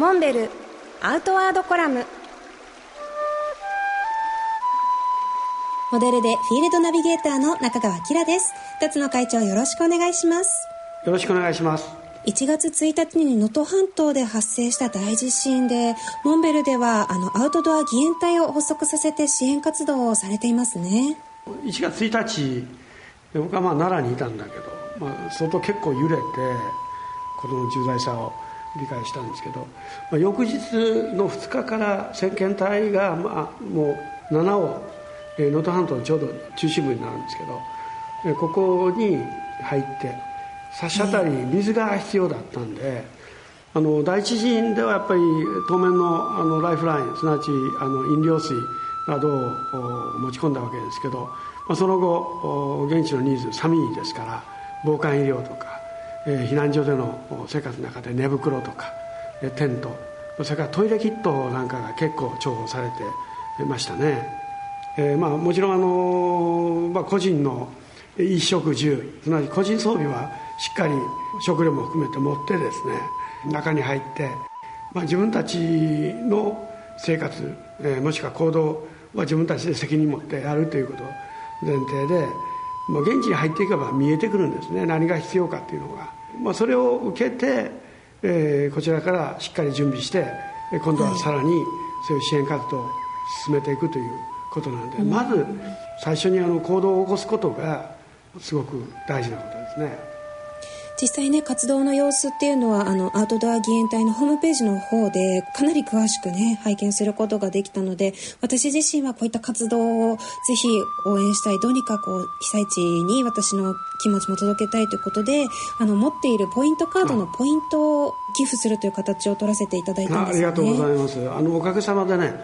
モンベルアウトワードコラム。モデルでフィールドナビゲーターの中川きらです。辰野会長よろしくお願いします。よろしくお願いします。1月1日に能登半島で発生した大地震でモンベルではあのアウトドア義援隊を発足させて支援活動をされていますね。1月1日僕はまあ奈良にいたんだけど、まあ、相当結構揺れてこの重大さを理解したんですけど、まあ、翌日の2日から先遣隊が、まあ、もう7を能登半島のちょうど中心部になるんですけどここに入って差し当たり水が必要だったんで、あの第一陣ではやっぱり当面のあのライフラインすなわちあの飲料水などを持ち込んだわけですけど、まあ、その後現地のニーズ寒いですから防寒医療とか、えー、避難所での生活の中で寝袋とかテントそれからトイレキットなんかが結構重宝されてましたね、えーまあ、もちろんあの、まあ、個人の衣食住すなわち個人装備はしっかり食料も含めて持ってですね中に入って、まあ、自分たちの生活、えー、もしくは行動は自分たちで責任持ってやるということ前提で、まあ、現地に入っていけば見えてくるんですね。何が必要かっていうのが、まあ、それを受けて、えー、こちらからしっかり準備して今度はさらにそういう支援活動を進めていくということなんで、まず最初にあの行動を起こすことがすごく大事なことですね。実際ね活動の様子っていうのはあのアウトドア義援隊のホームページの方でかなり詳しくね拝見することができたので私自身はこういった活動をぜひ応援したいどうにかこう被災地に私の気持ちも届けたいということであの持っているポイントカードのポイントを寄付するという形を取らせていただいたんです、ね、ありがとうございます。あのおかげさまでね、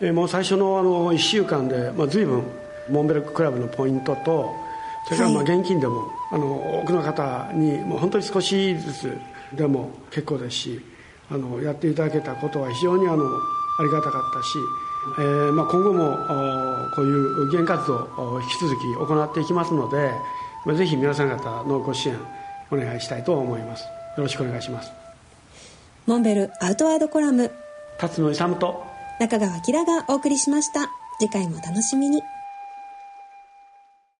えー、もう最初のあの1週間で、まあ、随分モンベルククラブのポイントとそれからまあ現金でも、はい、あの多くの方にもう本当に少しずつでも結構ですしあのやっていただけたことは非常にあのありがたかったし、えーまあ、今後もこういう義援活動を引き続き行っていきますので、まあ、ぜひ皆さん方のご支援お願いしたいと思います。よろしくお願いします。モンベルアウトワードコラム。辰野勇と中川明がお送りしました。次回も楽しみに